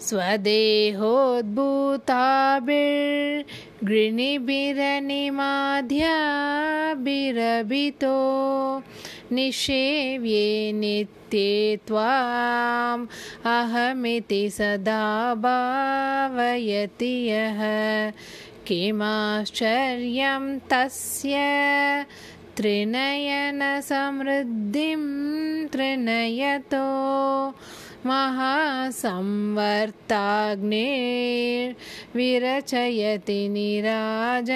स्वदेहोद्भूताभिर्गृणिभिरनिमाध्याभिरभितो निषेव्ये नित्ये त्वाम् अहमिति सदा भावयति यः। किमाश्चर्यं तस्य त्रिनयनसमृद्धिं त्रिनयतो महासंवर्ताग्नेर्विरचयति निराजनविधिम्